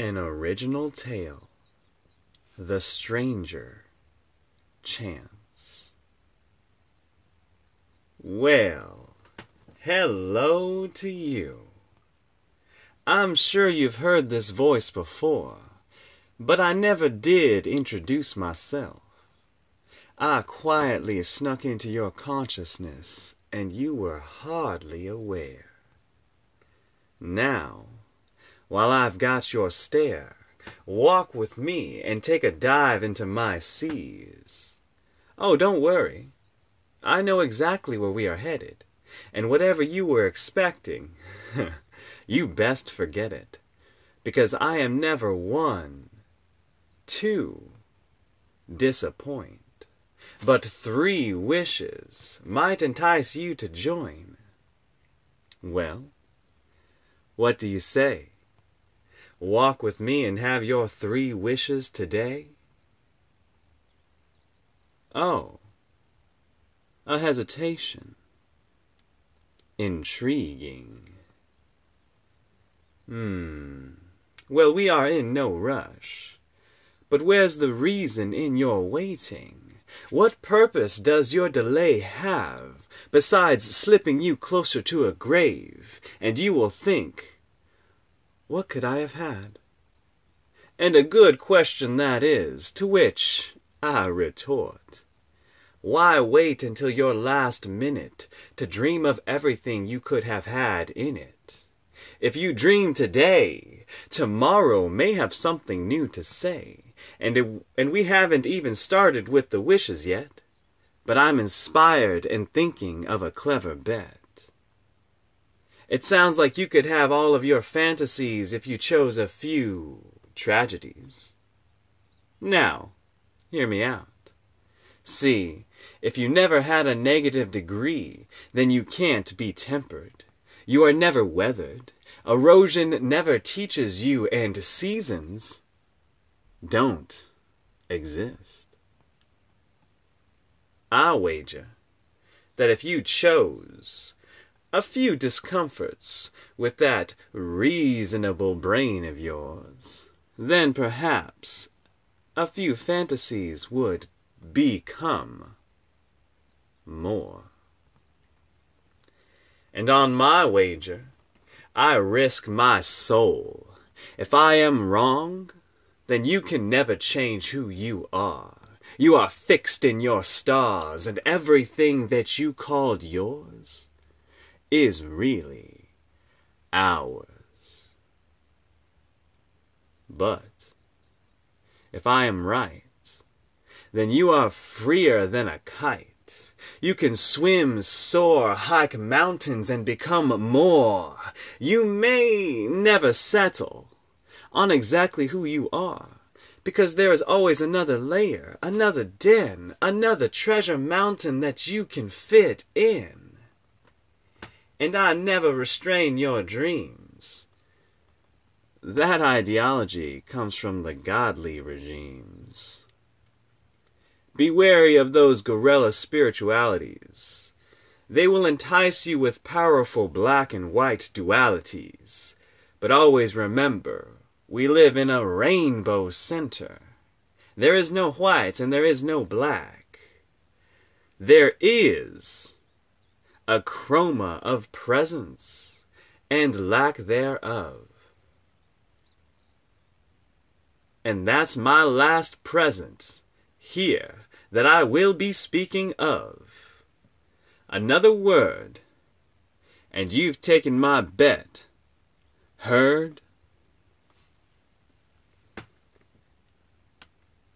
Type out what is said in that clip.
An original tale. The Stranger Chance. Well, hello to you. I'm sure you've heard this voice before, but I never did introduce myself. I quietly snuck into your consciousness, and you were hardly aware. Now, while I've got your stare, walk with me and take a dive into my seas. Oh, don't worry. I know exactly where we are headed, and whatever you were expecting, you best forget it, because I am never one, two, disappoint, but three wishes might entice you to join. Well, what do you say? Walk with me and have your three wishes today? Oh, a hesitation. Intriguing. Hmm. Well, we are in no rush. But where's the reason in your waiting? What purpose does your delay have, besides slipping you closer to a grave, and you will think, What could I have had? And a good question that is, to which I retort, Why wait until your last minute to dream of everything you could have had in it? If you dream today, tomorrow may have something new to say and it, and we haven't even started with the wishes yet. But I'm inspired and thinking of a clever bet. It sounds like you could have all of your fantasies if you chose a few tragedies. Now, hear me out. See, if you never had a negative degree, then you can't be tempered. You are never weathered. Erosion never teaches you, and seasons don't exist. I wager that if you chose a few discomforts with that reasonable brain of yours, then perhaps a few fantasies would become more. And on my wager, I risk my soul. If I am wrong, then you can never change who you are. You are fixed in your stars, and everything that you called yours is really ours. But if I am right, then you are freer than a kite. You can swim, soar, hike mountains, and become more. You may never settle on exactly who you are. Because there is always another layer, another den, another treasure mountain that you can fit in. And I never restrain your dreams. That ideology comes from the godly regimes. Be wary of those guerrilla spiritualities. They will entice you with powerful black and white dualities. But always remember, we live in a rainbow center. There is no white and there is no black. There is a chroma of presence and lack thereof. And that's my last present here that I will be speaking of. Another word, and you've taken my bet. Heard?